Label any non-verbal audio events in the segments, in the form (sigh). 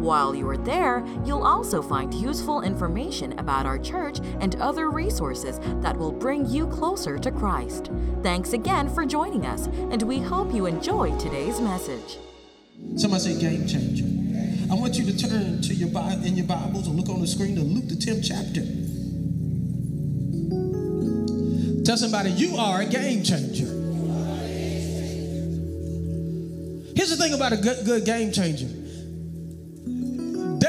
While you are there, you'll also find useful information about our church and other resources that will bring you closer to Christ. Thanks again for joining us, and we hope you enjoy today's message. Somebody say game changer. I want you to turn to your Bible in your Bibles and look on the screen to Luke the 10th chapter. Tell somebody you are a game changer. Here's the thing about a good, good game changer.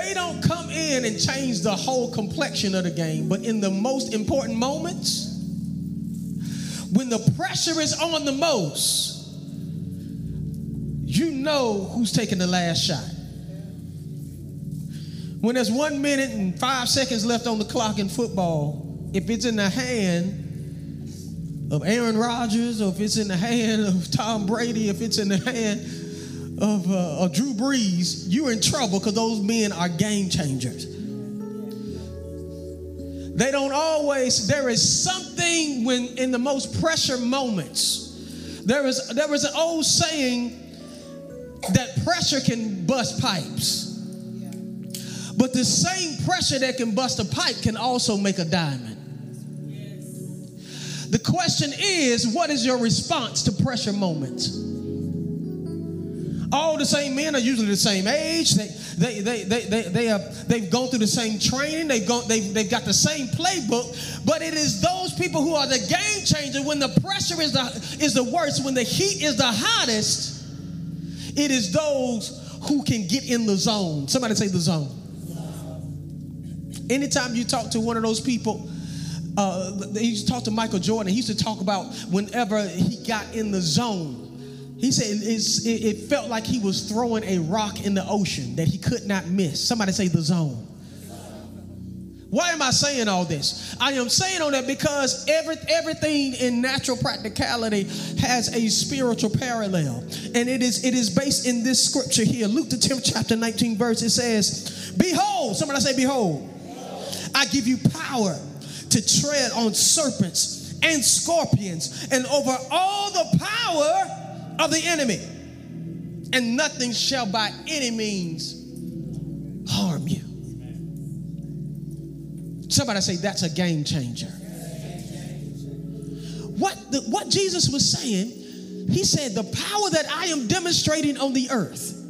They don't come in and change the whole complexion of the game, but in the most important moments, when the pressure is on the most, you know who's taking the last shot. When there's one minute and five seconds left on the clock in football, if it's in the hand of Aaron Rodgers, or if it's in the hand of Tom Brady, if it's in the hand of, uh, Drew Brees, you're in trouble because those men are game changers. They don't always, there is something when in the most pressure moments, there is there is an old saying that pressure can bust pipes. But the same pressure that can bust a pipe can also make a diamond. The question is, what is your response to pressure moments? All the same men are usually the same age. They, they, they, they, they, they have, they've gone through the same training. They've, gone, they've, they've got the same playbook. But it is those people who are the game changer when the pressure is the, is the worst, when the heat is the hottest. It is those who can get in the zone. Somebody say the zone. Anytime you talk to one of those people, uh, he used to talk to Michael Jordan. He used to talk about whenever he got in the zone. He said it, felt like he was throwing a rock in the ocean that he could not miss. Somebody say the zone. Why am I saying all this? I am saying all that because every, everything in natural practicality has a spiritual parallel. And it is, it is based in this scripture here. Luke the 10th chapter 19 verse, it says, Behold, somebody say, Behold, I give you power to tread on serpents and scorpions and over all the power of the enemy. And nothing shall by any means harm you. Somebody say that's a game changer. What, the, what Jesus was saying, he said, the power that I am demonstrating on the earth,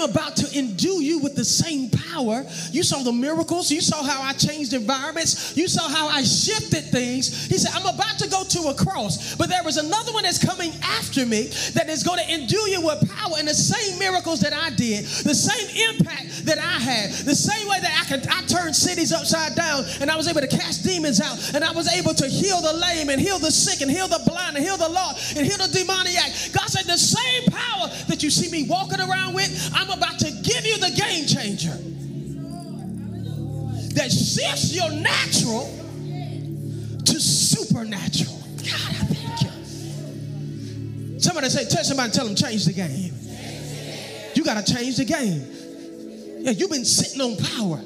I'm about to endue you with the same power. You saw the miracles. You saw how I changed environments. You saw how I shifted things. He said, I'm about to go to a cross, but there is another one that's coming after me that is going to endue you with power and the same miracles that I did, the same impact that I had, the same way that I could I turned cities upside down and I was able to cast demons out and I was able to heal the lame and heal the sick and heal the blind and heal the lost and heal the demoniac. God said, the same power that you see me walking around with, I'm about to give you the game changer that shifts your natural to supernatural. God, I thank you. Somebody say, tell somebody, tell them, change the game. You got to change the game. Yeah, you've been sitting on power.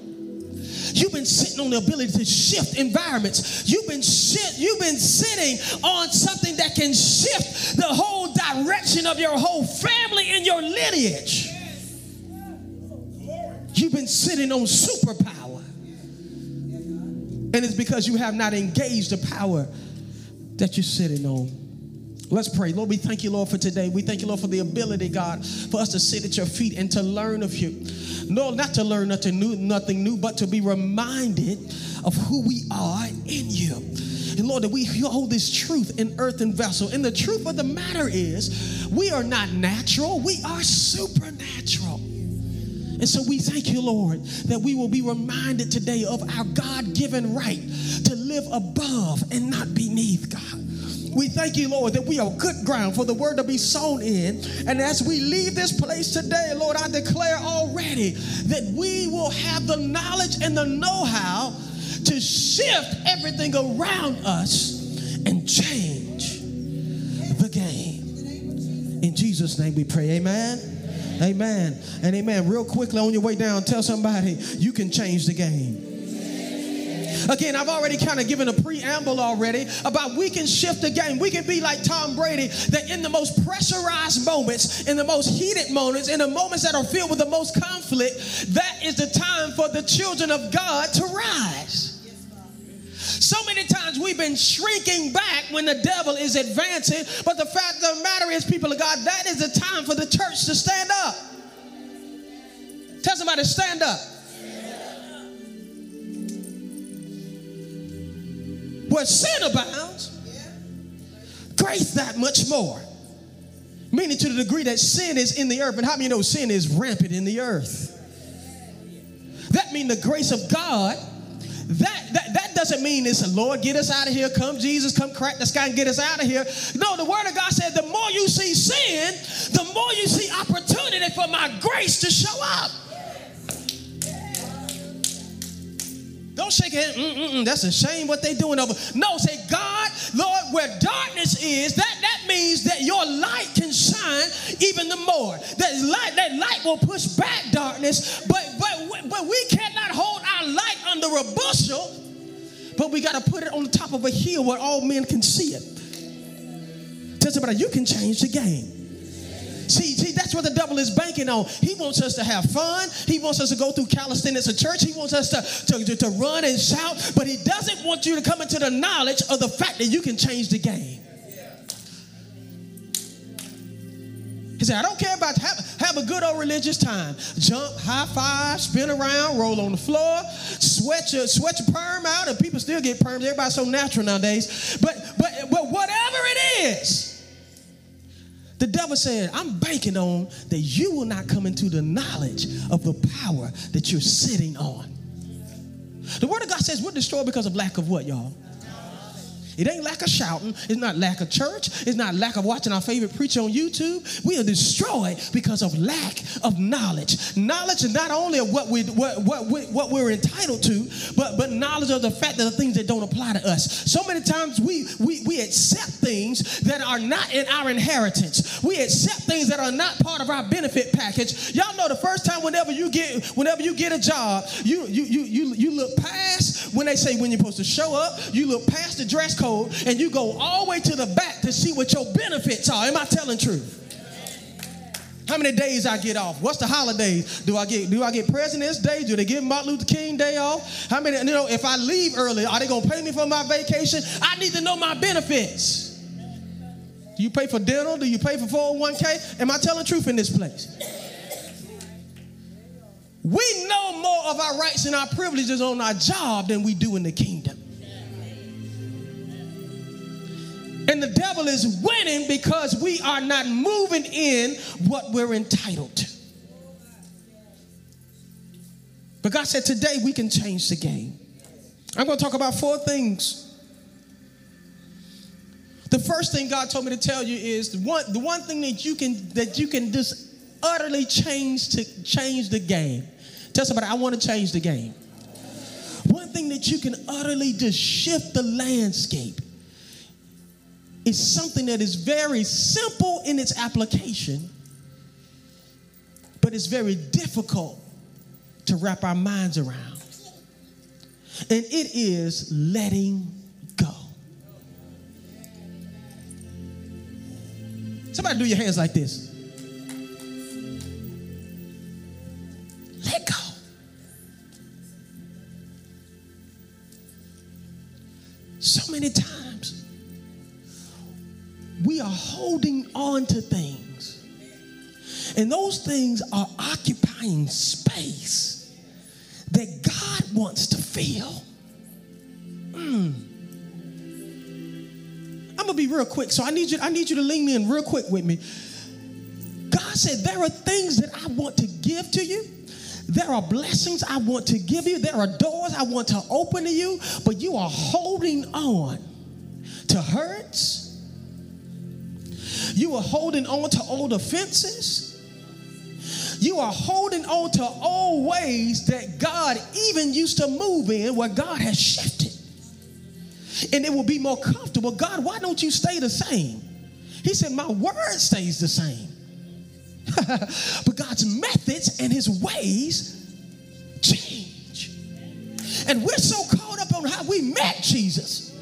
You've been sitting on the ability to shift environments. You've been shit, you've been sitting on something that can shift the whole direction of your whole family and your lineage. You've been sitting on superpower. And it's because you have not engaged the power that you're sitting on. Let's pray. Lord, we thank you, Lord, for today. We thank you, Lord, for the ability, God, for us to sit at your feet and to learn of you. No, not to learn nothing new, nothing new, but to be reminded of who we are in you. And Lord, that we hold this truth in earthen vessel. And the truth of the matter is, we are not natural, we are supernatural. And so we thank you, Lord, that we will be reminded today of our God given right to live above and not beneath, God. We thank you, Lord, that we are good ground for the word to be sown in. And as we leave this place today, Lord, I declare already that we will have the knowledge and the know how to shift everything around us and change the game. In Jesus' name we pray. Amen. Amen. And amen. Real quickly on your way down, tell somebody you can change the game. Again, I've already kind of given a preamble already about we can shift the game. We can be like Tom Brady, that in the most pressurized moments, in the most heated moments, in the moments that are filled with the most conflict, that is the time for the children of God to rise. So many times we've been shrinking back when the devil is advancing, but the fact of the matter is, people of God, that is the time for the church to stand up. Tell somebody, to stand up. Where sin abounds, grace that much more. Meaning to the degree that sin is in the earth. And how many know sin is rampant in the earth? That means the grace of God, that, that, that doesn't mean it's, Lord, get us out of here. Come, Jesus, come crack the sky and get us out of here. No, the word of God said the more you see sin, the more you see opportunity for my grace to show up. Don't shake your head. Mm-mm-mm, that's a shame what they doing over. No, say, God, Lord, where darkness is, that, that means that your light can shine even the more. That light, that light will push back darkness, but but but we cannot hold our light under a bushel, but we got to put it on the top of a hill where all men can see it. Tell somebody, you can change the game. See, see, that's what the devil is banking on. He wants us to have fun. He wants us to go through calisthenics at church. He wants us to, to, to, to run and shout, but he doesn't want you to come into the knowledge of the fact that you can change the game. He said, I don't care about have, have a good old religious time. Jump, high five, spin around, roll on the floor, sweat your sweat your perm out, and people still get perms. Everybody's so natural nowadays. But but but whatever it is, the devil said, I'm banking on that you will not come into the knowledge of the power that you're sitting on. The word of God says we're destroyed because of lack of what, y'all? It ain't lack of shouting. It's not lack of church. It's not lack of watching our favorite preacher on YouTube. We are destroyed because of lack of knowledge. Knowledge is not only of what we, what, what, what we're entitled to, but but knowledge of the fact that the things that don't apply to us. So many times we we we accept things that are not in our inheritance. We accept things that are not part of our benefit package. Y'all know the first time whenever you get whenever you get a job, you you you you, you look past when they say when you're supposed to show up. You look past the dress code and you go all the way to the back to see what your benefits are. Am I telling truth? How many days I get off? What's the holidays? Do I get do I get President's Day? Do they give Martin Luther King Day off? How many, you know, if I leave early, are they gonna pay me for my vacation? I need to know my benefits. Do you pay for dental? Do you pay for 401k? Am I telling truth in this place? We know more of our rights and our privileges on our job than we do in the kingdom. And the devil is winning because we are not moving in what we're entitled to. But God said, today we can change the game. I'm going to talk about four things. The first thing God told me to tell you is the one, the one thing that you can that you can just utterly change to change the game. Tell somebody, I want to change the game. One thing that you can utterly just shift the landscape is something that is very simple in its application, but it's very difficult to wrap our minds around. And it is letting go. Somebody do your hands like this. Let go. So many times we are holding on to things, and those things are occupying space that God wants to fill. Mm. I'm gonna be real quick, so I need you. I need you to lean me in real quick with me. God said there are things that I want to give to you. There are blessings I want to give you. There are doors I want to open to you, but you are holding on to hurts. You are holding on to old offenses. You are holding on to old ways that God even used to move in where God has shifted. And it will be more comfortable. God, why don't you stay the same? He said, My word stays the same. (laughs) but God's methods and his ways change. And we're so caught up on how we met Jesus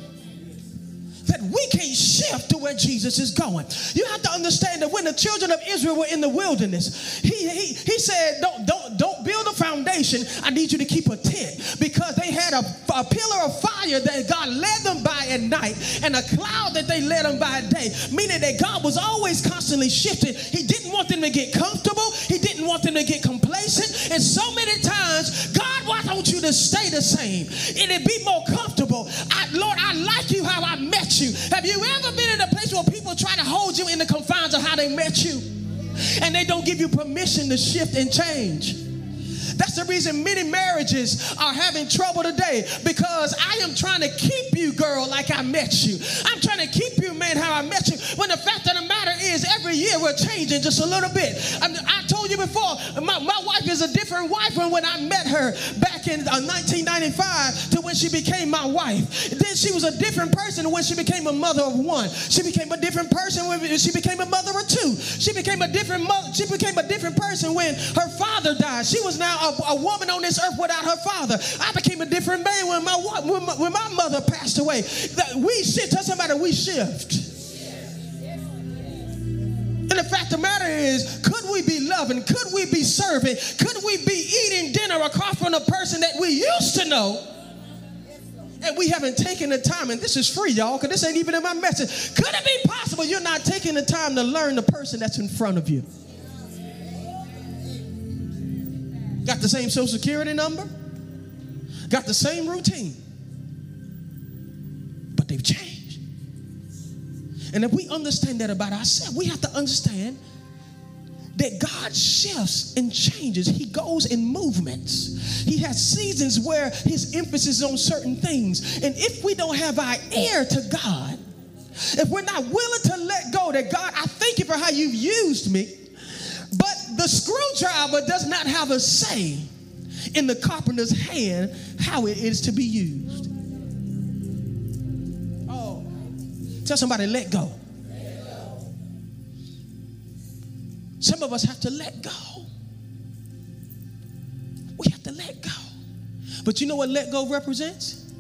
that we can't shift to where Jesus is going. You have to understand that when the children of Israel were in the wilderness, he, he, he said, don't, don't, don't build a foundation. I need you to keep a tent because they had a, a pillar of fire that God led them by at night and a cloud that they led them by at day, meaning that God was always constantly shifting. He didn't want them to get comfortable. He didn't want them to get complacent. And so many times, God, why don't you to stay the same? It'd be more comfortable. I, Lord, I like you how I met you. Have you ever been in a place where people try to hold you in the confines of how they met you? And they don't give you permission to shift and change. That's the reason many marriages are having trouble today because I am trying to keep you, girl, like I met you. I'm trying to keep you, man, how I met you. When the fact of the matter is, every year we're changing just a little bit. I, I told you before, my, my wife is a different wife from when I met her back in uh, 1995 to when she became my wife. Then she was a different person when she became a mother of one. She became a different person when she became a mother of two. She became a different mother. She became a different person when her father died. She was now a, a woman on this earth without her father. I became a different man when my when my, when my mother passed away. That we shift. Tell somebody we shift. And the fact of the matter is, could we be loving? Could we be serving? Could we be eating dinner across from a person that we used to know? And we haven't taken the time, and this is free, y'all, because this ain't even in my message. Could it be possible you're not taking the time to learn the person that's in front of you? Got the same social security number, got the same routine, but they've changed. And if we understand that about ourselves, we have to understand that God shifts and changes. He goes in movements. He has seasons where his emphasis is on certain things. And if we don't have our ear to God, if we're not willing to let go, that God, I thank you for how you've used me, the screwdriver does not have a say in the carpenter's hand how it is to be used. Oh, tell somebody, let go. Some of us have to let go. We have to let go. But you know what let go represents?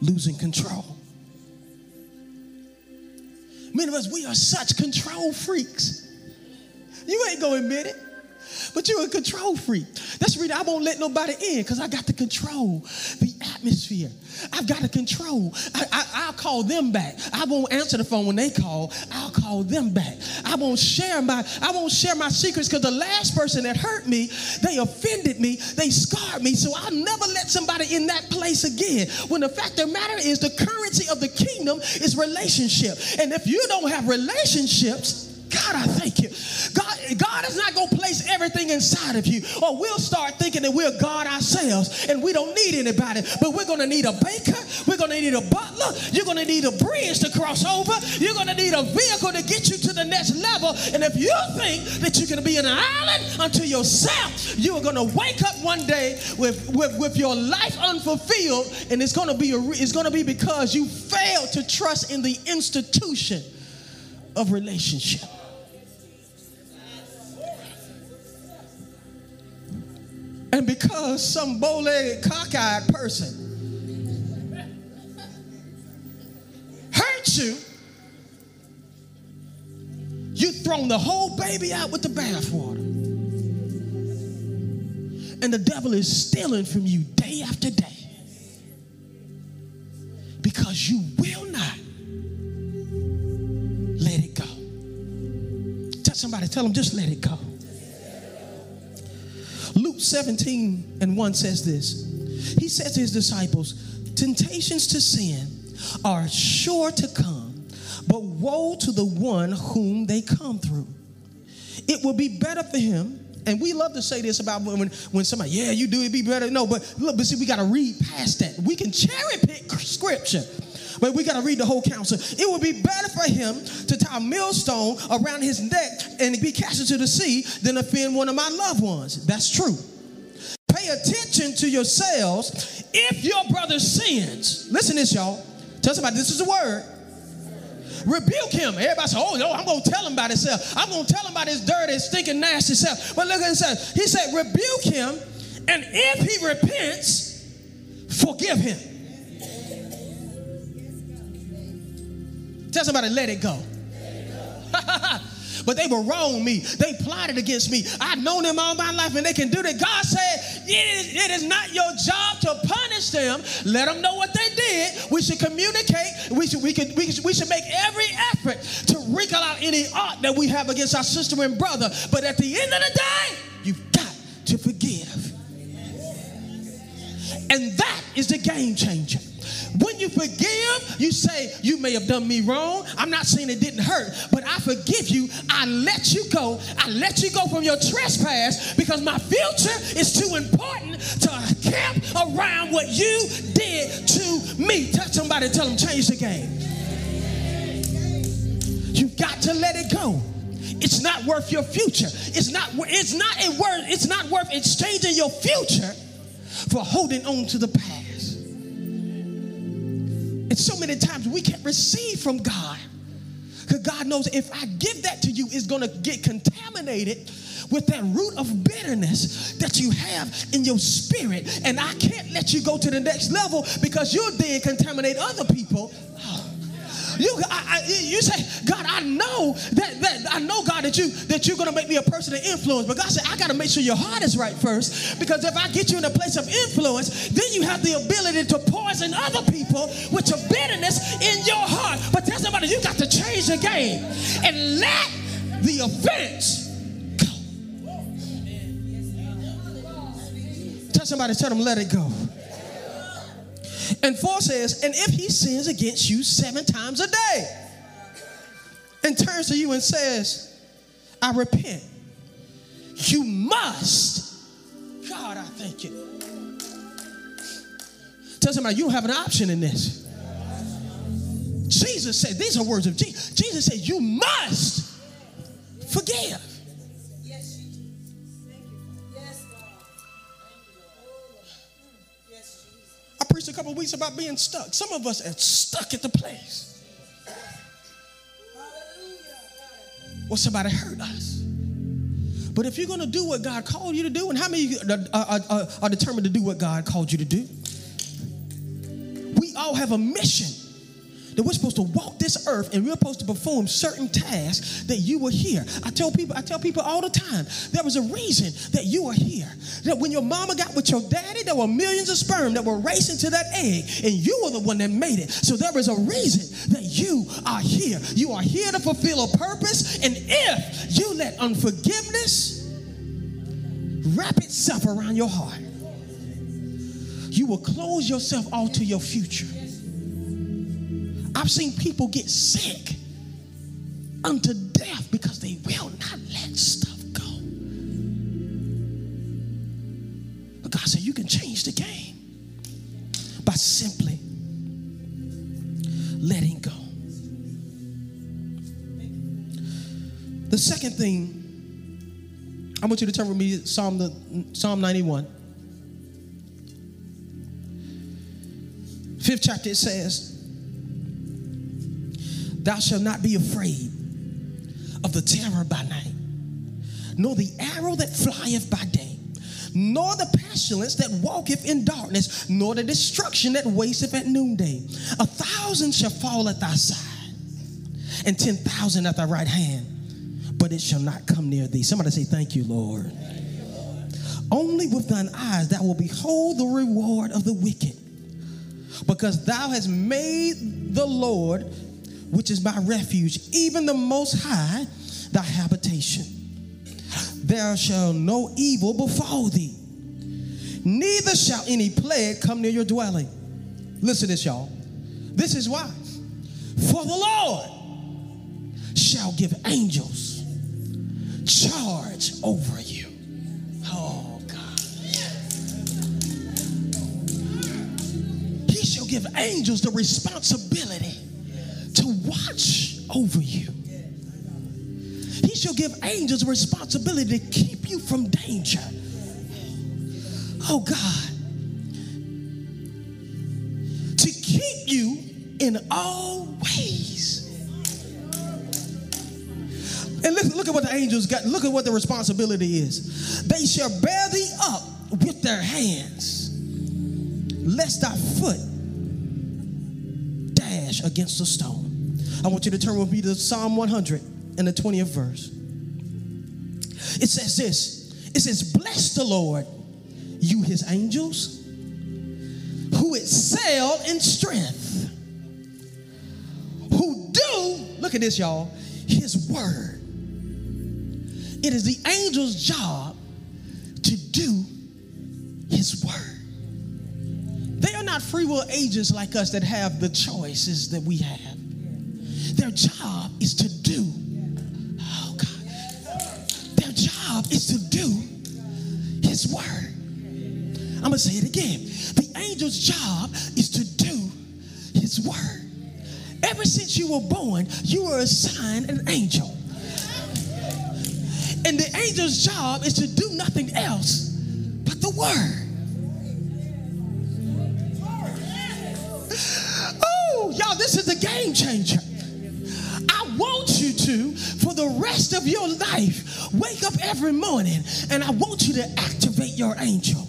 Losing control. Many of us, we are such control freaks. You ain't gonna admit it. But you're a control freak. That's the reason I won't let nobody in because I got to control the atmosphere. I've got to control. I, will call them back. I won't answer the phone when they call. I'll call them back. I won't share my I won't share my secrets because the last person that hurt me, they offended me, they scarred me. So I'll never let somebody in that place again. When the fact of the matter is, the currency of the kingdom is relationship. And if you don't have relationships, God, I thank you. God, everything inside of you. Or we'll start thinking that we're God ourselves and we don't need anybody. But we're going to need a baker. We're going to need a butler. You're going to need a bridge to cross over. You're going to need a vehicle to get you to the next level. And if you think that you're going to be an island unto yourself, you are going to wake up one day with, with, with your life unfulfilled. And it's going to be a, it's going to be because you failed to trust in the institution of relationship. And because some bow legged, cockeyed person hurt you, you thrown the whole baby out with the bathwater. And the devil is stealing from you day after day because you will not let it go. Tell somebody, tell them, just let it go. Luke 17 and 1 says this. He says to his disciples, Temptations to sin are sure to come, but woe to the one whom they come through. It will be better for him and we love to say this about when, when somebody, yeah, you do it be better. No, but look, but see, we got to read past that. We can cherry pick scripture. But we got to read the whole counsel. It would be better for him to tie a millstone around his neck and be cast into the sea than offend one of my loved ones. That's true. Pay attention to yourselves if your brother sins. Listen this, y'all. Tell somebody this is a word. Rebuke him. Everybody say, oh, no, I'm going to tell him about himself. I'm going to tell him about his dirty, stinking, nasty self. But look at says. He said, rebuke him, and if he repents, forgive him. Tell somebody, let it go. (laughs) but they were wrong me. They plotted against me. I've known them all my life and they can do that. God said, it is, it is not your job to punish them. Let them know what they did. We should communicate. We should, we could, we, should, we should make every effort to wrinkle out any art that we have against our sister and brother. But at the end of the day, you've got to forgive. And that is the game changer. When you forgive, you say, You may have done me wrong. I'm not saying it didn't hurt, but I forgive you. I let you go. I let you go from your trespass because my future is too important to camp around what you did to me. Touch somebody, tell them, change the game. You've got to let it go. It's not worth your future. It's not, it's not a word, it's not worth exchanging your future for holding on to the past. So many times we can't receive from God. Because God knows if I give that to you, it's going to get contaminated with that root of bitterness that you have in your spirit. And I can't let you go to the next level because you'll then contaminate other people. Oh. You, I, I, you say, God, I know that, that I know, God, that you that you're gonna make me a person of influence. But God said, I gotta make sure your heart is right first. Because if I get you in a place of influence, then you have the ability to poison other people with your bitterness in your heart. But tell somebody, you got to change the game and let the offense go. Tell somebody, tell them, let it go. And 4 says, and if he sins against you seven times a day and turns to you and says, I repent, you must. God, I thank you. Tell somebody, you don't have an option in this. Jesus said, these are words of Jesus. Jesus said, you must forgive. Preached a couple weeks about being stuck. Some of us are stuck at the place. Well, somebody hurt us. But if you're going to do what God called you to do, and how many are, are, are, are determined to do what God called you to do? We all have a mission that we're supposed to walk this earth and we're supposed to perform certain tasks that you were here. I tell people, I tell people all the time, there was a reason that you were here. That when your mama got with your daddy, there were millions of sperm that were racing to that egg, and you were the one that made it. So there is a reason that you are here. You are here to fulfill a purpose, and if you let unforgiveness wrap itself around your heart, you will close yourself off to your future. I've seen people get sick unto death because they will not let stuff go. But God said, You can change the game by simply letting go. The second thing, I want you to turn with me Psalm, the, Psalm 91. Fifth chapter, it says, Thou shalt not be afraid of the terror by night, nor the arrow that flieth by day, nor the pestilence that walketh in darkness, nor the destruction that wasteth at noonday. A thousand shall fall at thy side, and ten thousand at thy right hand, but it shall not come near thee. Somebody say, Thank you, Lord. Only with thine eyes thou will behold the reward of the wicked, because thou hast made the Lord which is my refuge, even the Most High, thy habitation. There shall no evil befall thee, neither shall any plague come near your dwelling. Listen to this, y'all. This is why. For the Lord shall give angels charge over you. Oh, God. He shall shall give angels the responsibility watch over you. He shall give angels responsibility to keep you from danger. Oh God. To keep you in all ways. And look, look at what the angels got. Look at what the responsibility is. They shall bear thee up with their hands, lest thy foot dash against a stone. I want you to turn with me to Psalm 100 and the 20th verse. It says this it says, Bless the Lord, you his angels, who excel in strength, who do, look at this, y'all, his word. It is the angel's job to do his word. They are not free will agents like us that have the choices that we have. Their job is to do. Oh God. Their job is to do his word. I'm gonna say it again. The angel's job is to do his word. Ever since you were born, you were assigned an angel. And the angel's job is to do nothing else but the word. Oh, y'all, this is a game changer. To, for the rest of your life, wake up every morning and I want you to activate your angel.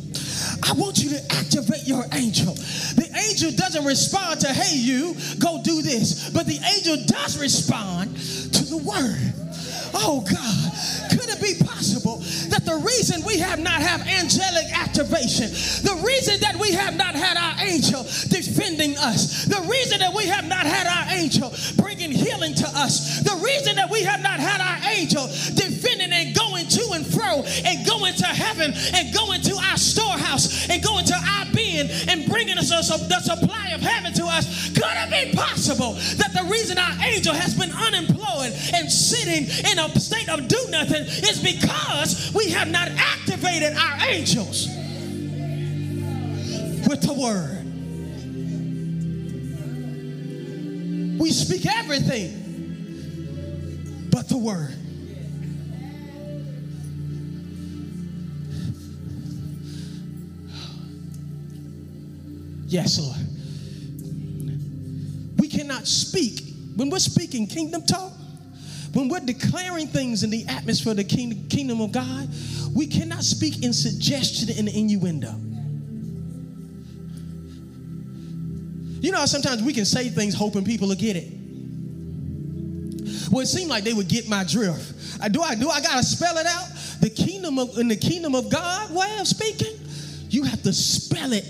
I want you to activate your angel. The angel doesn't respond to, hey, you, go do this, but the angel does respond to the word. Oh God, could it be possible that the reason we have not have angelic activation, the reason that we have not had our angel defending us, the reason that we have not had our angel bringing healing to us, the reason that we have not had our angel defending and going to and fro and going to heaven and going to our storehouse and going to our and bringing us the supply of heaven to us, could it be possible that the reason our angel has been unemployed and sitting in a state of do nothing is because we have not activated our angels with the word. We speak everything but the word. Yes, Lord. We cannot speak. When we're speaking kingdom talk, when we're declaring things in the atmosphere of the kingdom, kingdom of God, we cannot speak in suggestion and innuendo. You know sometimes we can say things hoping people will get it. Well, it seemed like they would get my drift. I, do I do I gotta spell it out? The kingdom of in the kingdom of God way of speaking, you have to spell it.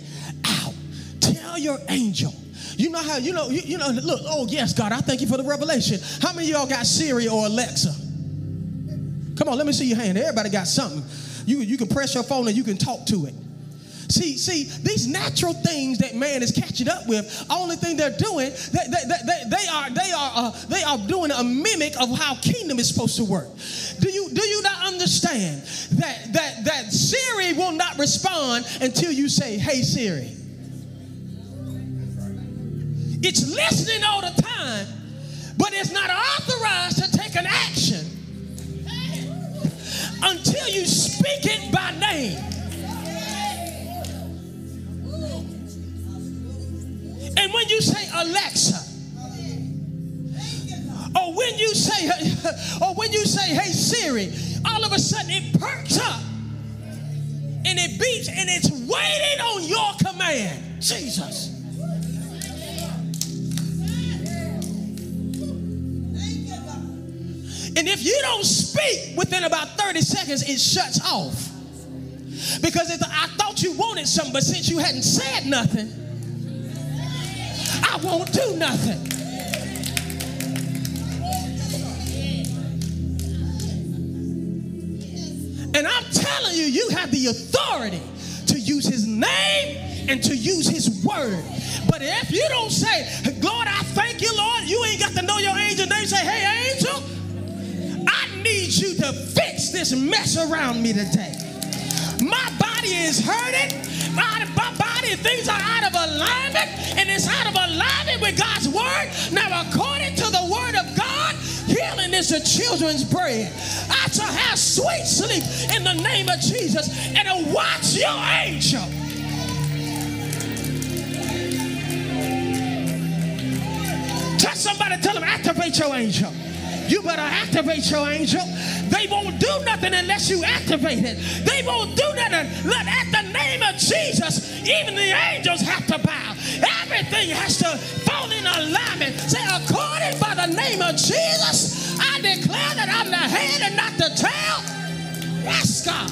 Tell your angel. You know how you know you, you know look, oh yes, God, I thank you for the revelation. How many y'all got Siri or Alexa? Come on, let me see your hand. Everybody got something. You, you can press your phone and you can talk to it. See, see, these natural things that man is catching up with, only thing they're doing, they, they, they, they are they are uh, they are doing a mimic of how kingdom is supposed to work. Do you do you not understand that that that Siri will not respond until you say, "Hey Siri." It's listening all the time, but it's not authorized to take an action until you speak it by name. And when you say Alexa, or when you say, (laughs) or when you say, hey Siri, all of a sudden it perks up and it beats and it's waiting on your command. Jesus. And if you don't speak within about 30 seconds, it shuts off. Because if I thought you wanted something, but since you hadn't said nothing, I won't do nothing. And I'm telling you, you have the authority to use his name and to use his word. But if you don't say, Lord, I thank you, Lord, you ain't got to know your angel name. Say, hey, angel, I need you to fix this mess around me today. My body is hurting. My, my body, things are out of alignment, and it's out of alignment with God's word. Now, according to the word of God, healing is the children's bread. I shall have sweet sleep in the name of Jesus, and watch your angel. Touch somebody, tell them, activate your angel. You better activate your angel. They won't do nothing unless you activate it. They won't do nothing. Let at the name of Jesus, even the angels have to bow. Everything has to fall in alignment. Say, according by the name of Jesus, I declare that I'm the head and not the tail. Yes, God.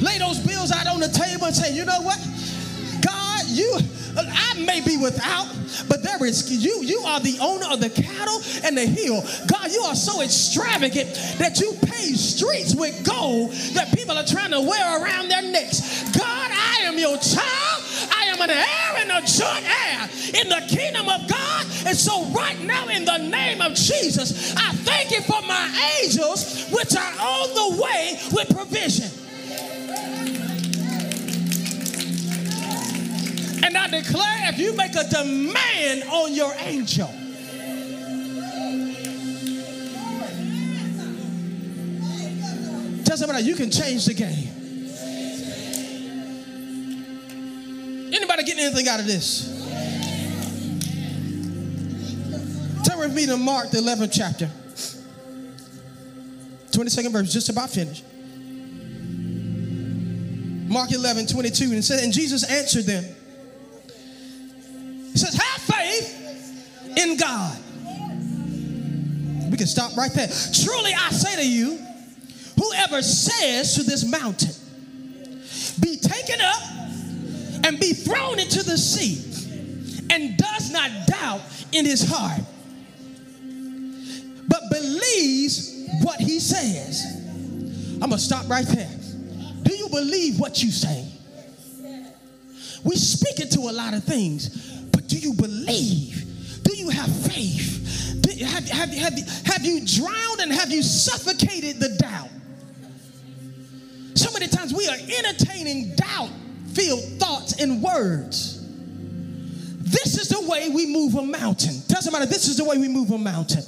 Lay those bills out on the table and say, you know what? God, you I may be without, but there is you. You are the owner of the cattle and the hill. God, you are so extravagant that you pay streets with gold that people are trying to wear around their necks. God, I am your child. I am an heir and a joint heir in the kingdom of God. And so, right now, in the name of Jesus, I thank you for my angels, which are on the way with provision. And I declare if you make a demand on your angel, tell somebody you can change the game. Anybody getting anything out of this? Turn with me to Mark, the 11th chapter. 22nd verse, just about finished. Mark 11, 22, and it said, And Jesus answered them. He says, have faith in God. We can stop right there. Truly I say to you, whoever says to this mountain, be taken up and be thrown into the sea, and does not doubt in his heart, but believes what he says. I'm gonna stop right there. Do you believe what you say? We speak it to a lot of things, do you believe? Do you have faith? Do, have, have, have, have you drowned and have you suffocated the doubt? So many times we are entertaining doubt filled thoughts and words. This is the way we move a mountain. Doesn't matter, this is the way we move a mountain.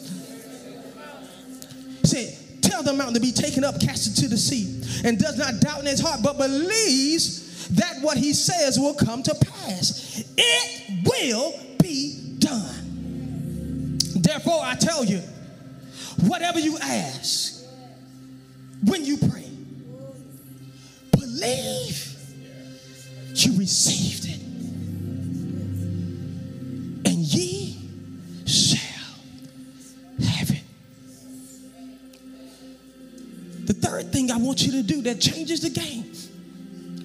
Say, tell the mountain to be taken up, cast into the sea, and does not doubt in his heart, but believes that what he says will come to pass. It will be done. Therefore, I tell you, whatever you ask when you pray, believe you received it, and ye shall have it. The third thing I want you to do that changes the game,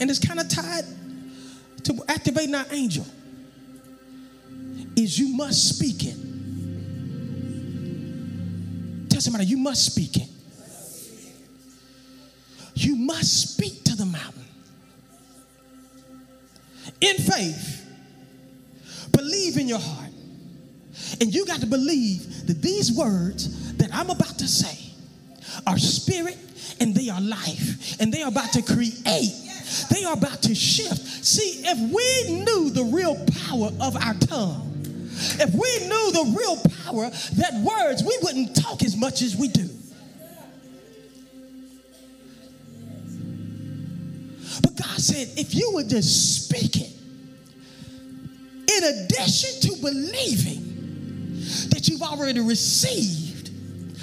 and it's kind of tied to activating our angel, is you must speak it. Tell somebody, you must speak it. You must speak to the mountain. In faith, believe in your heart. And you got to believe that these words that I'm about to say are spirit and they are life and they are about to create they are about to shift see if we knew the real power of our tongue if we knew the real power that words we wouldn't talk as much as we do but god said if you would just speak it in addition to believing that you've already received.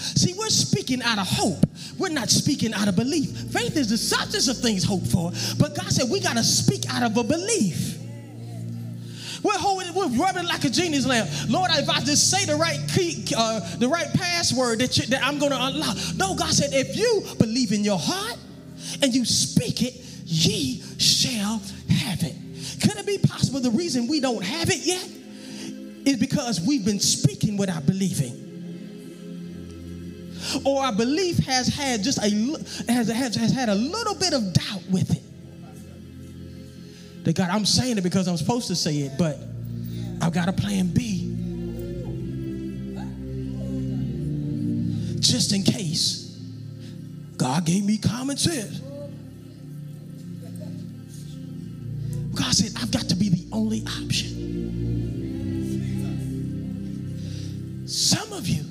See, we're speaking out of hope. We're not speaking out of belief. Faith is the substance of things hoped for, but God said we got to speak out of a belief. We're holding, we're rubbing like a genie's lamp. Lord, if I just say the right key, uh, the right password that, you, that I'm going to unlock. No, God said, if you believe in your heart and you speak it, ye shall have it. Could it be possible the reason we don't have it yet is because we've been speaking without believing? Or our belief has had just a has, has, has had a little bit of doubt with it. That God, I'm saying it because I'm supposed to say it, but I've got a plan B. Just in case God gave me common sense. God said, I've got to be the only option. Some of you,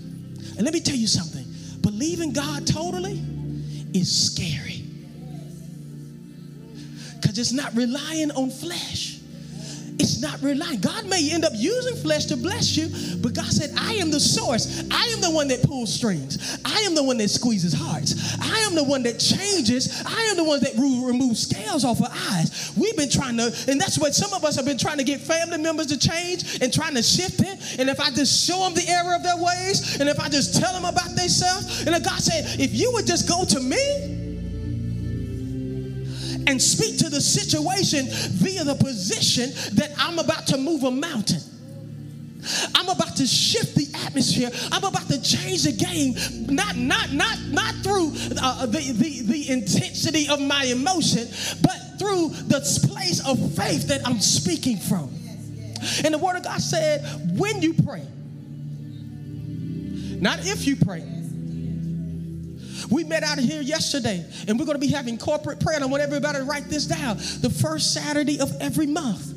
and let me tell you something, believing God totally is scary. Because it's not relying on flesh. It's not relying. God may end up using flesh to bless you, but God said, I am the source. I am the one that pulls strings. I am the one that squeezes hearts. I am the one that changes. I am the one that removes scales off of eyes. We've been trying to, and that's what some of us have been trying to get family members to change and trying to shift it. And if I just show them the error of their ways, and if I just tell them about themselves, and if God said, if you would just go to me, and speak to the situation via the position that I'm about to move a mountain. I'm about to shift the atmosphere. I'm about to change the game, not not not not through uh, the, the the intensity of my emotion, but through the place of faith that I'm speaking from. And the Word of God said, when you pray, not if you pray. We met out here yesterday, and we're going to be having corporate prayer. And I want everybody to write this down. The first Saturday of every month.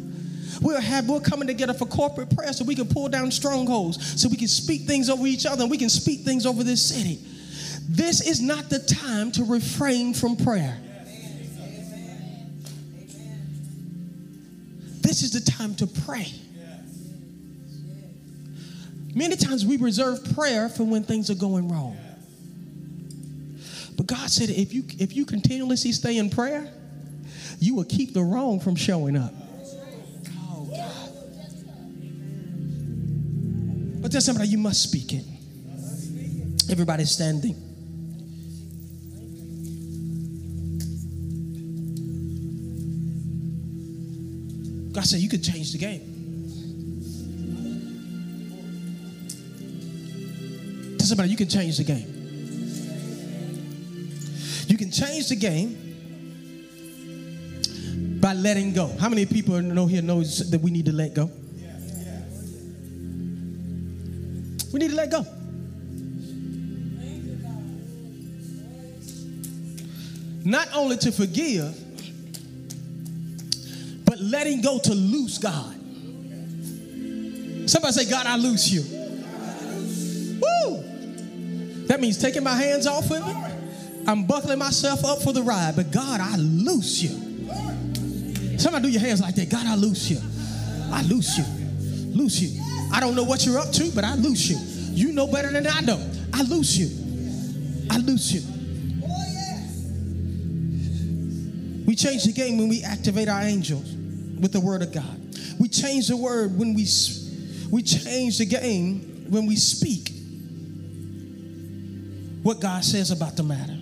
We'll have we're coming together for corporate prayer so we can pull down strongholds, so we can speak things over each other, and we can speak things over this city. This is not the time to refrain from prayer. This is the time to pray. Many times we reserve prayer for when things are going wrong. But God said if you if you continuously stay in prayer, you will keep the wrong from showing up. Oh God. But there's somebody you must speak it. Everybody's standing. God said you could change the game. Tell somebody you can change the game. Change the game by letting go. How many people know here knows that we need to let go? We need to let go. Not only to forgive, but letting go to loose God. Somebody say, God, I loose you. Woo! That means taking my hands off of it I'm buckling myself up for the ride, but God, I loose you. Somebody do your hands like that. God, I loose you. I loose you. Loose you. I don't know what you're up to, but I loose you. You know better than I know. I loose you. I loose you. We change the game when we activate our angels with the word of God. We change the word when we we change the game when we speak what God says about the matter.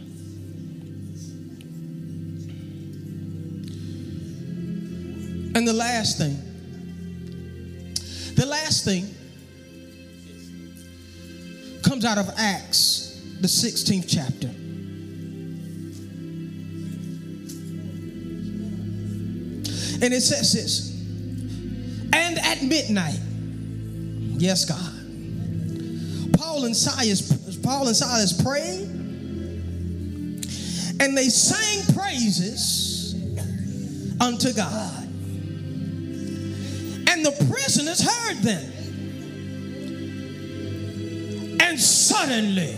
And the last thing, the last thing comes out of Acts, the 16th chapter. And it says this And at midnight, yes, God, Paul and Silas, Paul and Silas prayed, and they sang praises unto God the prisoners heard them. And suddenly,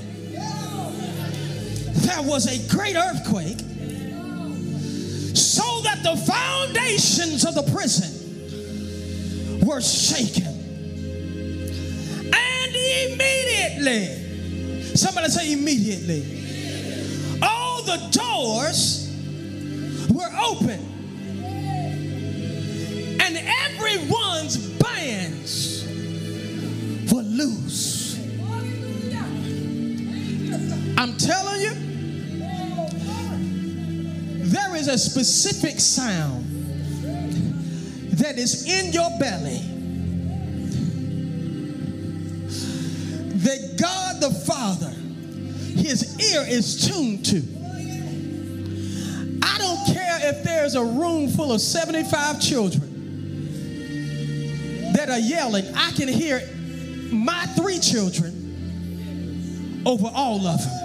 there was a great earthquake, so that the foundations of the prison were shaken. And immediately, somebody say immediately, all the doors were open everyone's bands were loose. I'm telling you, there is a specific sound that is in your belly that God the Father, his ear is tuned to. I don't care if there's a room full of 75 children that are yelling, I can hear my three children over all of them.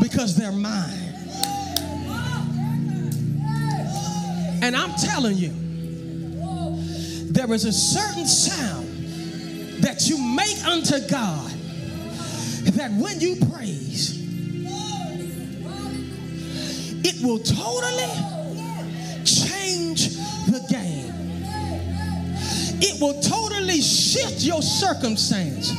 because they're mine. And I'm telling you, there is a certain sound that you make unto God that when you praise, it will totally change the game. It will totally shift your circumstance.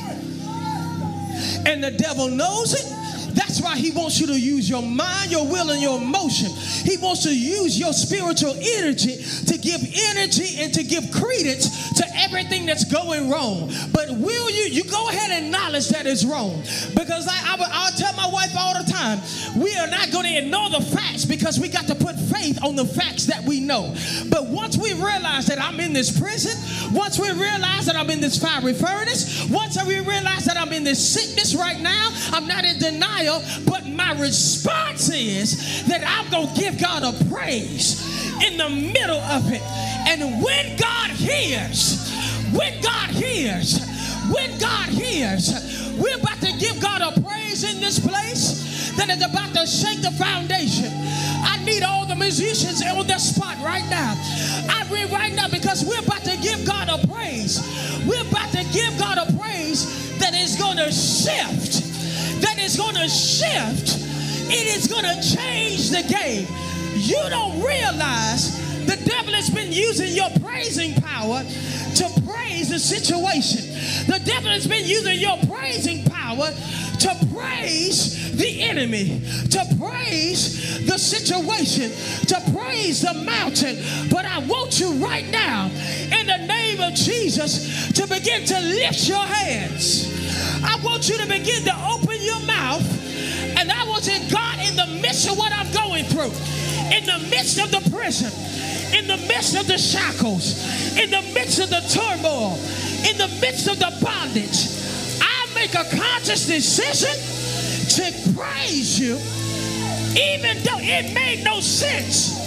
And the devil knows it. That's why he wants you to use your mind, your will, and your emotion. He wants to use your spiritual energy to give energy and to give credence to everything that's going wrong. But will you, you go ahead and acknowledge that it's wrong. Because I, I, I'll tell my wife all the time, we are not going to ignore the facts because we got to put faith on the facts that we know. But once we realize that I'm in this prison, once we realize that I'm in this fiery furnace, once we realize that I'm in this sickness right now, I'm not in denial, but my response is that I'm going to give God a praise in the middle of it. And when God hears, when God hears, when God hears, we're about to give God a praise in this place that is about to shake the foundation. I need all the musicians on the spot right now. I read right now because we're about to give God a praise. We're about to give God a praise that is going to shift. That is going to shift. It is going to change the game. You don't realize the devil has been using your praising power to praise the situation. The devil has been using your praising power to praise the enemy, to praise the situation, to praise the mountain. But I want you right now, in the name of Jesus, to begin to lift your hands. I want you to begin to open your mouth. And I want you, God, in the midst of what I'm going through, in the midst of the prison, in the midst of the shackles, in the midst of the turmoil, in the midst of the bondage, I make a conscious decision to praise you, even though it made no sense.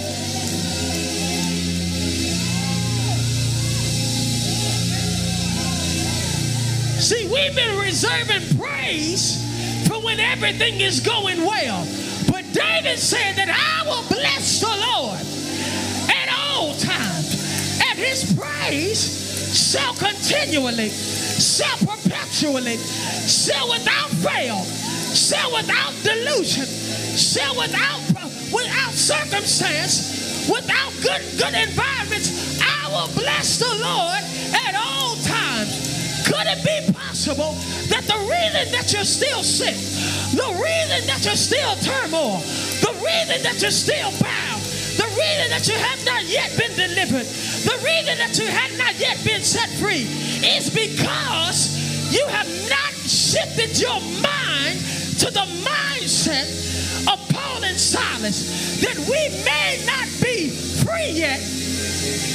See, we've been reserving praise for when everything is going well. But David said that I will bless the Lord at all times, and his praise shall continually, shall perpetually, shall without fail, shall without delusion, shall without without circumstance, without good good environments. I will bless the Lord at all times. Could it be possible that the reason that you're still sick, the reason that you're still turmoil, the reason that you're still bound, the reason that you have not yet been delivered, the reason that you have not yet been set free is because you have not shifted your mind to the mindset of Paul and Silas that we may not be free yet,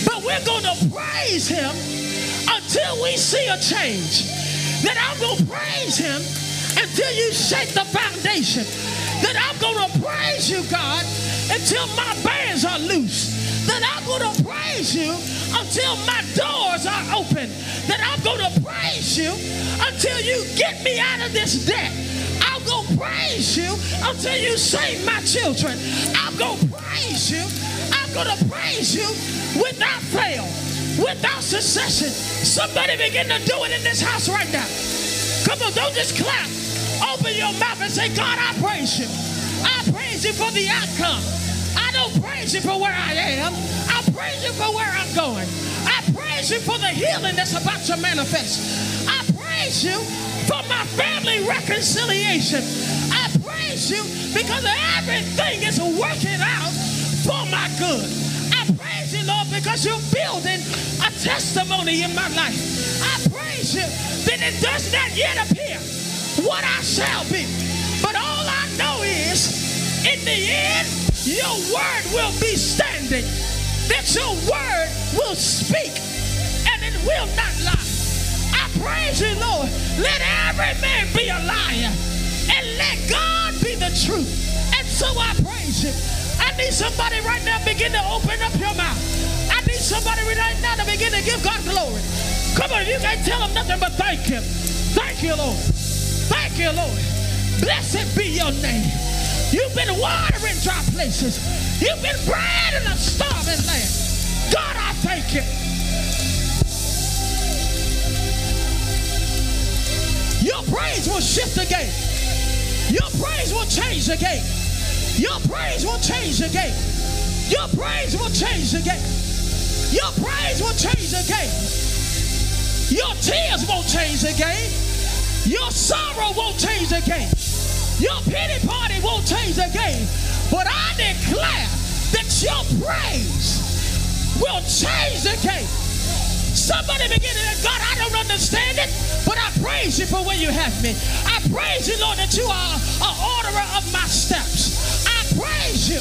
but we're going to praise him until we see a change. That I'm going to praise him until you shake the foundation. That I'm going to praise you, God, until my bands are loose. That I'm going to praise you until my doors are open. That I'm going to praise you until you get me out of this debt. I'm going to praise you until you save my children. I'm going to praise you. I'm going to praise you without fail, without cessation. Somebody begin to do it in this house right now. Come on, don't just clap. Open your mouth and say, God, I praise you. I praise you for the outcome. I don't praise you for where I am. I praise you for where I'm going. I praise you for the healing that's about to manifest. I praise you for my family reconciliation. I praise you because everything is working out for my good. I praise you, Lord, because you're building a testimony in my life. I praise you that it does not yet appear what I shall be. But all I know is, in the end, your word will be standing. That your word will speak and it will not lie. I praise you, Lord. Let every man be a liar and let God be the truth. And so I praise you. I need somebody right now begin to open up your mouth. I need somebody right now to begin to give God glory. Come on, you can't tell him nothing but thank him. Thank you, Lord. Thank you, Lord. Blessed be your name. You've been water in dry places. You've been bread in a starving land. God, I thank you. Your praise will shift the game. Your praise will change the game. Your praise will change the game. Your praise will change the game. Your praise will change the game. Your tears won't change the. Your sorrow won't change the game. Your pity party won't change the game. But I declare that your praise will change the game. Somebody begin to say, God, I don't understand it, but I praise you for where you have me. I praise you, Lord, that you are an orderer of my steps. I praise you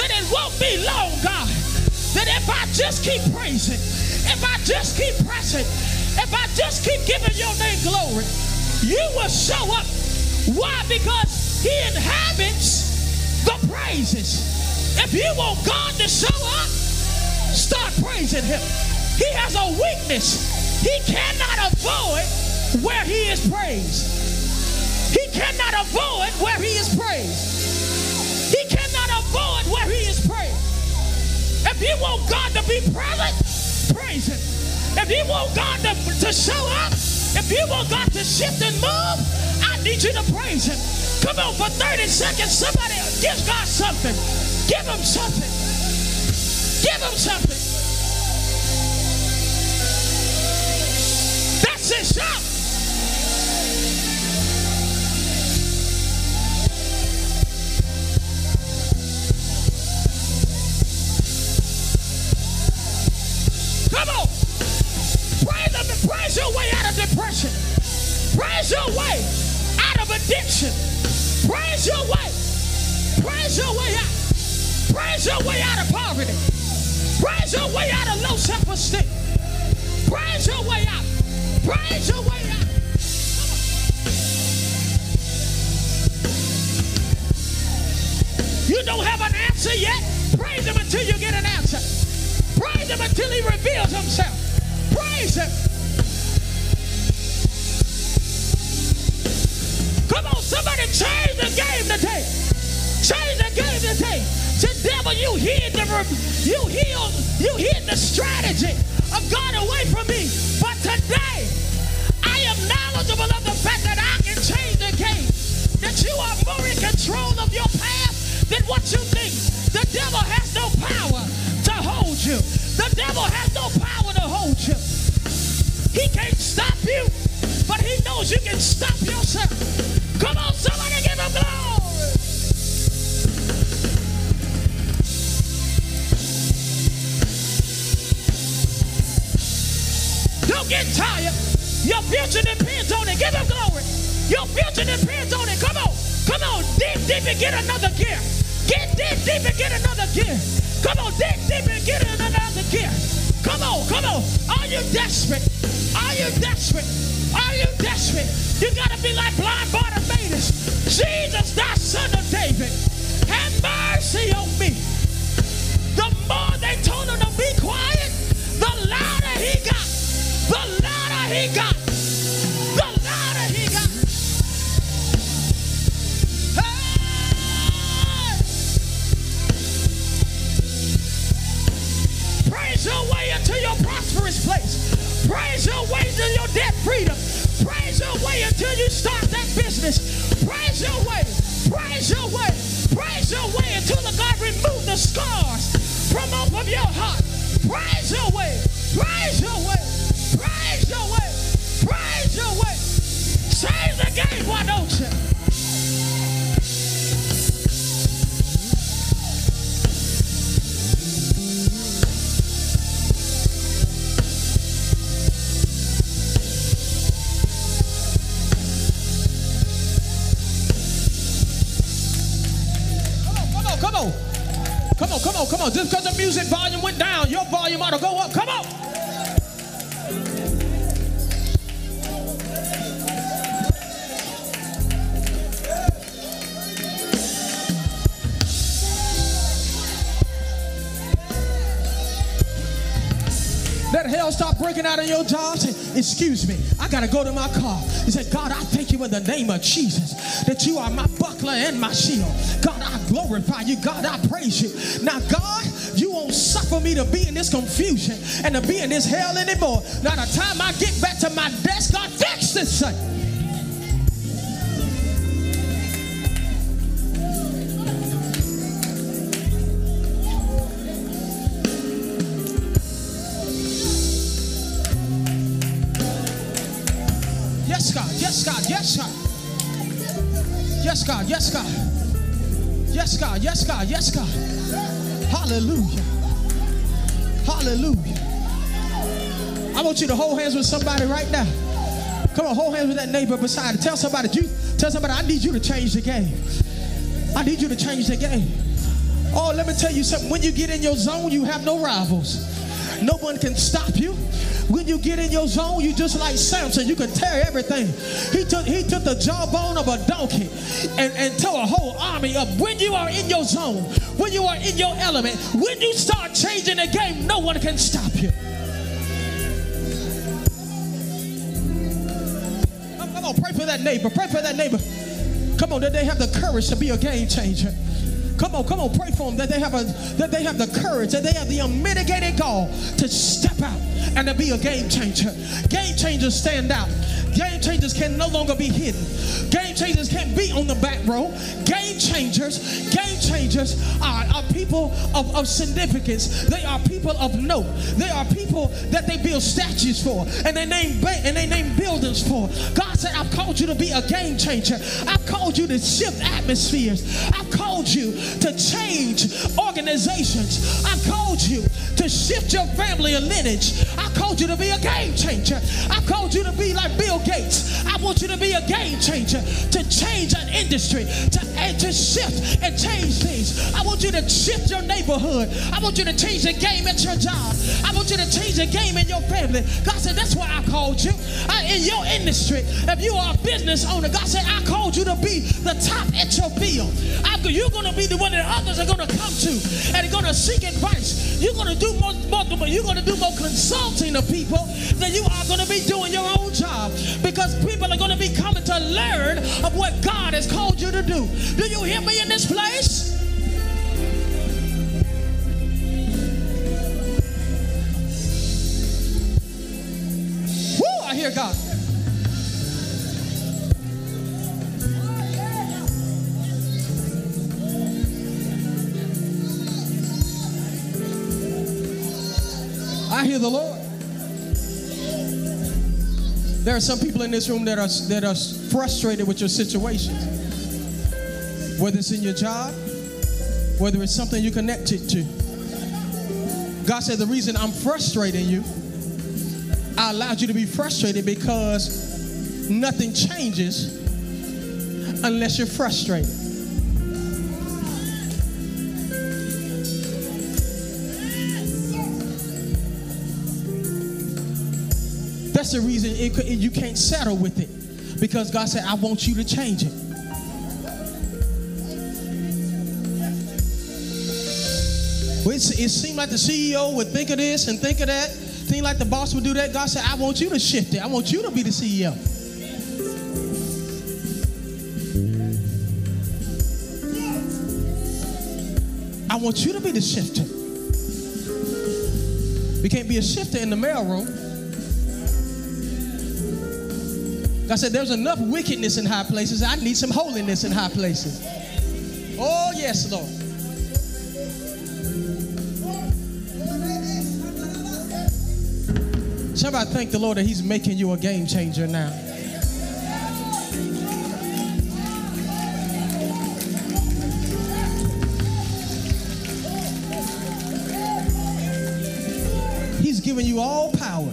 that it won't be long, God. That if I just keep praising, if I just keep pressing, if I just keep giving your name glory, you will show up. Why? Because he inhabits the praises. If you want God to show up, start praising him. He has a weakness. He cannot avoid where he is praised. He cannot avoid where he is praised. He cannot avoid where he is praised. If you want God to be present, praise him. If you want God to, to show up, if you want God to shift and move, I need you to praise him. Come on, for 30 seconds, somebody give God something. Give him something. Give him something. That's it, shout. Come on. Praise your way out of addiction. Praise your way. Praise your way out. Praise your way out of poverty. Praise your way out of low self-esteem. Praise your way out. Praise your way out. You don't have an answer yet. Praise him until you get an answer. Praise him until he reveals himself. Praise him. Change the game today. Change the game today. The devil, you hid the you healed, you hid the strategy of God away from me. But today, I am knowledgeable of the fact that I can change the game. That you are more in control of your path than what you think. The devil has no power to hold you. The devil has no power to hold you. He can't stop you, but he knows you can stop yourself. Somebody give him glory. Don't get tired. Your future depends on it. Give him glory. Your future depends on it. Come on. Come on. Dig deep and get another gear. Get dig deep and get another gear. Come on. Dig deep and get another gear. Come on. Come on. Are you desperate? Are you desperate? Are you desperate? You got to be like blind Bartimaeus. Jesus, thou son of David, have mercy on me. The more they told him to be quiet, the louder he got. The louder he got. The louder he got. Hey! Praise your way into your prosperous place. Praise your way to your debt freedom. Your way until you start that business. Praise your way. Praise your way. Praise your way until the God remove the scars from off of your heart. Praise your way. Praise your way. Praise your way. Praise your way. Change the game, why don't you? Come on. Just because the music volume went down, your volume ought to go up. Come on. Let hell start breaking out in your job. Say, excuse me, I gotta go to my car. He said, God, I thank you in the name of Jesus that you are my buckler and my shield. God, I glorify you. God, I praise you. Now, God, you won't suffer me to be in this confusion and to be in this hell anymore. Now, the time I get back to my desk, God, fix this thing. Yes, God. Yes, God. Yes, God. Yes, God. Yes, God. Yes, God. Yes, God. Yes, God. Hallelujah. Hallelujah. I want you to hold hands with somebody right now. Come on, hold hands with that neighbor beside you. Tell somebody, you tell somebody, I need you to change the game. I need you to change the game. Oh, let me tell you something. When you get in your zone, you have no rivals. No one can stop you. When you get in your zone, you just like Samson. You can tear everything. He took he took the jawbone of a donkey and, and tore a whole army up. When you are in your zone, when you are in your element, when you start changing the game, no one can stop you. Come on, pray for that neighbor. Pray for that neighbor. Come on, that they have the courage to be a game changer. Come on, come on, pray for them that they have a that they have the courage, that they have the unmitigated gall to step out and to be a game changer. Game changers stand out. Game changers can no longer be hidden. Game changers can't be on the back row. Game changers, game changers are, are people of, of significance. They are people of note. They are people that they build statues for and they name ba- and they name buildings for. God said, I've called you to be a game changer. I've called you to shift atmospheres. I've called you to change organizations. I've called you to shift your family and lineage. I called you to be a game changer. I called you to be like Bill Gates. I want you to be a game changer, to change an industry, to, and to shift and change things. I want you to shift your neighborhood. I want you to change the game at your job. I want you to change the game in your family. God said, That's why I called you. I, in your industry, if you are a business owner, God said, I called you to be the top at your field. I, you're going to be the one that others are going to come to and going to seek advice. You're going to do more, more you're going to do more consulting of people than you are going to be doing your own job because people are going to be coming to learn of what God has called you to do. Do you hear me in this place? Woo, I hear God. I hear the Lord. There are some people in this room that are that are frustrated with your situation. Whether it's in your job, whether it's something you're connected to. God said the reason I'm frustrating you, I allowed you to be frustrated because nothing changes unless you're frustrated. That's the reason it, could- you can't settle with it. Because God said, I want you to change it. Well, it's- it seemed like the CEO would think of this and think of that. Seemed like the boss would do that. God said, I want you to shift it. I want you to be the CEO. I want you to be the shifter. We can't be a shifter in the mailroom. God said, There's enough wickedness in high places. I need some holiness in high places. Oh, yes, Lord. Somebody thank the Lord that He's making you a game changer now. He's giving you all power.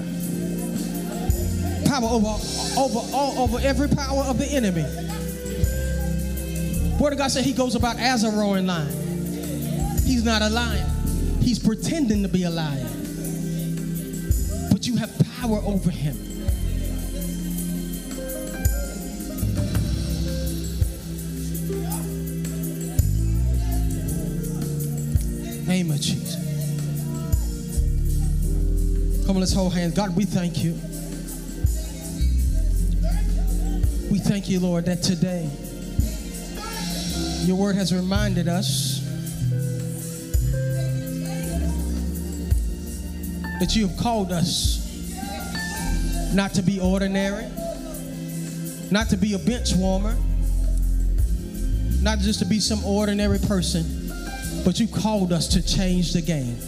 Power over, over, all, over every power of the enemy. Word of God said he goes about as a roaring lion. He's not a lion. He's pretending to be a lion. But you have power over him. Name of Jesus. Come on, let's hold hands. God, we thank you. Thank you, Lord, that today your word has reminded us that you have called us not to be ordinary, not to be a bench warmer, not just to be some ordinary person, but you called us to change the game.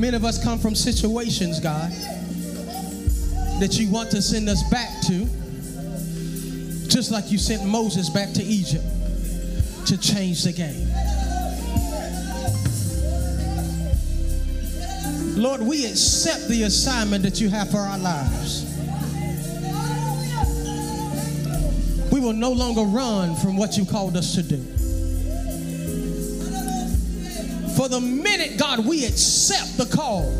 Many of us come from situations, God, that you want to send us back to, just like you sent Moses back to Egypt to change the game. Lord, we accept the assignment that you have for our lives. We will no longer run from what you called us to do. For the minute, God, we accept the call,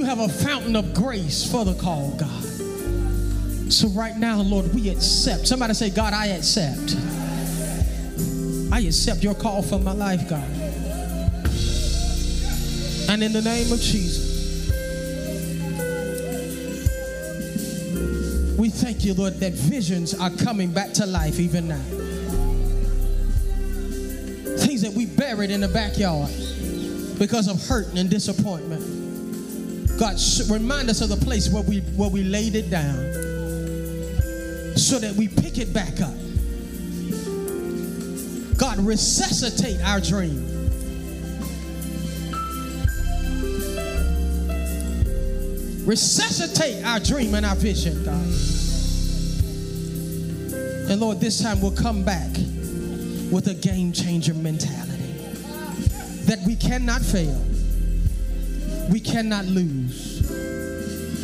you have a fountain of grace for the call, God. So right now, Lord, we accept. Somebody say, God, I accept. I accept your call for my life, God. And in the name of Jesus, we thank you, Lord, that visions are coming back to life even now. Things that we buried in the backyard because of hurt and disappointment. God, remind us of the place where we where we laid it down so that we pick it back up. God, resuscitate our dream. Resuscitate our dream and our vision, God. And Lord, this time we'll come back with a game changer mentality that we cannot fail, we cannot lose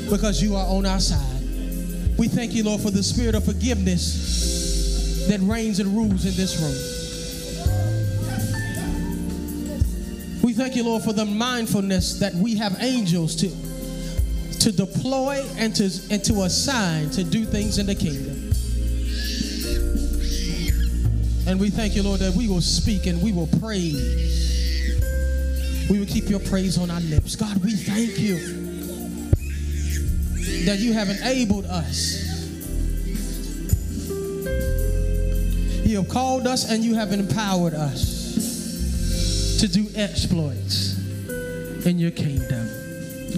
because you are on our side. We thank you, Lord, for the spirit of forgiveness that reigns and rules in this room. We thank you, Lord, for the mindfulness that we have angels to, to deploy and to, and to assign to do things in the kingdom. And we thank you, Lord, that we will speak and we will praise. We will keep your praise on our lips. God, we thank you that you have enabled us. You have called us and you have empowered us to do exploits in your kingdom.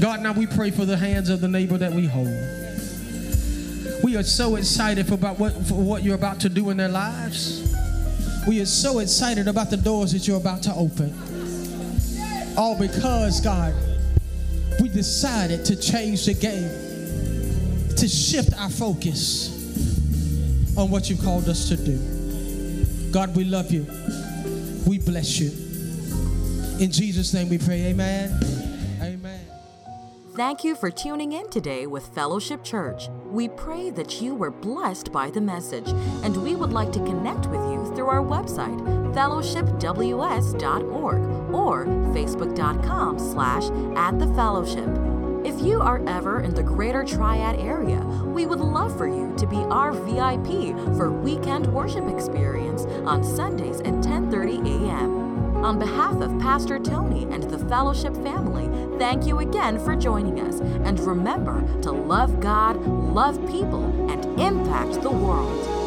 God, now we pray for the hands of the neighbor that we hold. We are so excited for, about what, for what you're about to do in their lives. We are so excited about the doors that you're about to open. All because, God, we decided to change the game, to shift our focus on what you called us to do. God, we love you. We bless you. In Jesus' name we pray, amen. Amen. Thank you for tuning in today with Fellowship Church. We pray that you were blessed by the message, and we would like to connect with you through our website, fellowshipws.org or facebook.com slash at the fellowship. If you are ever in the greater Triad area, we would love for you to be our VIP for weekend worship experience on Sundays at 10:30 a.m. On behalf of Pastor Tony and the Fellowship family, thank you again for joining us. And remember to love God, love people, and impact the world.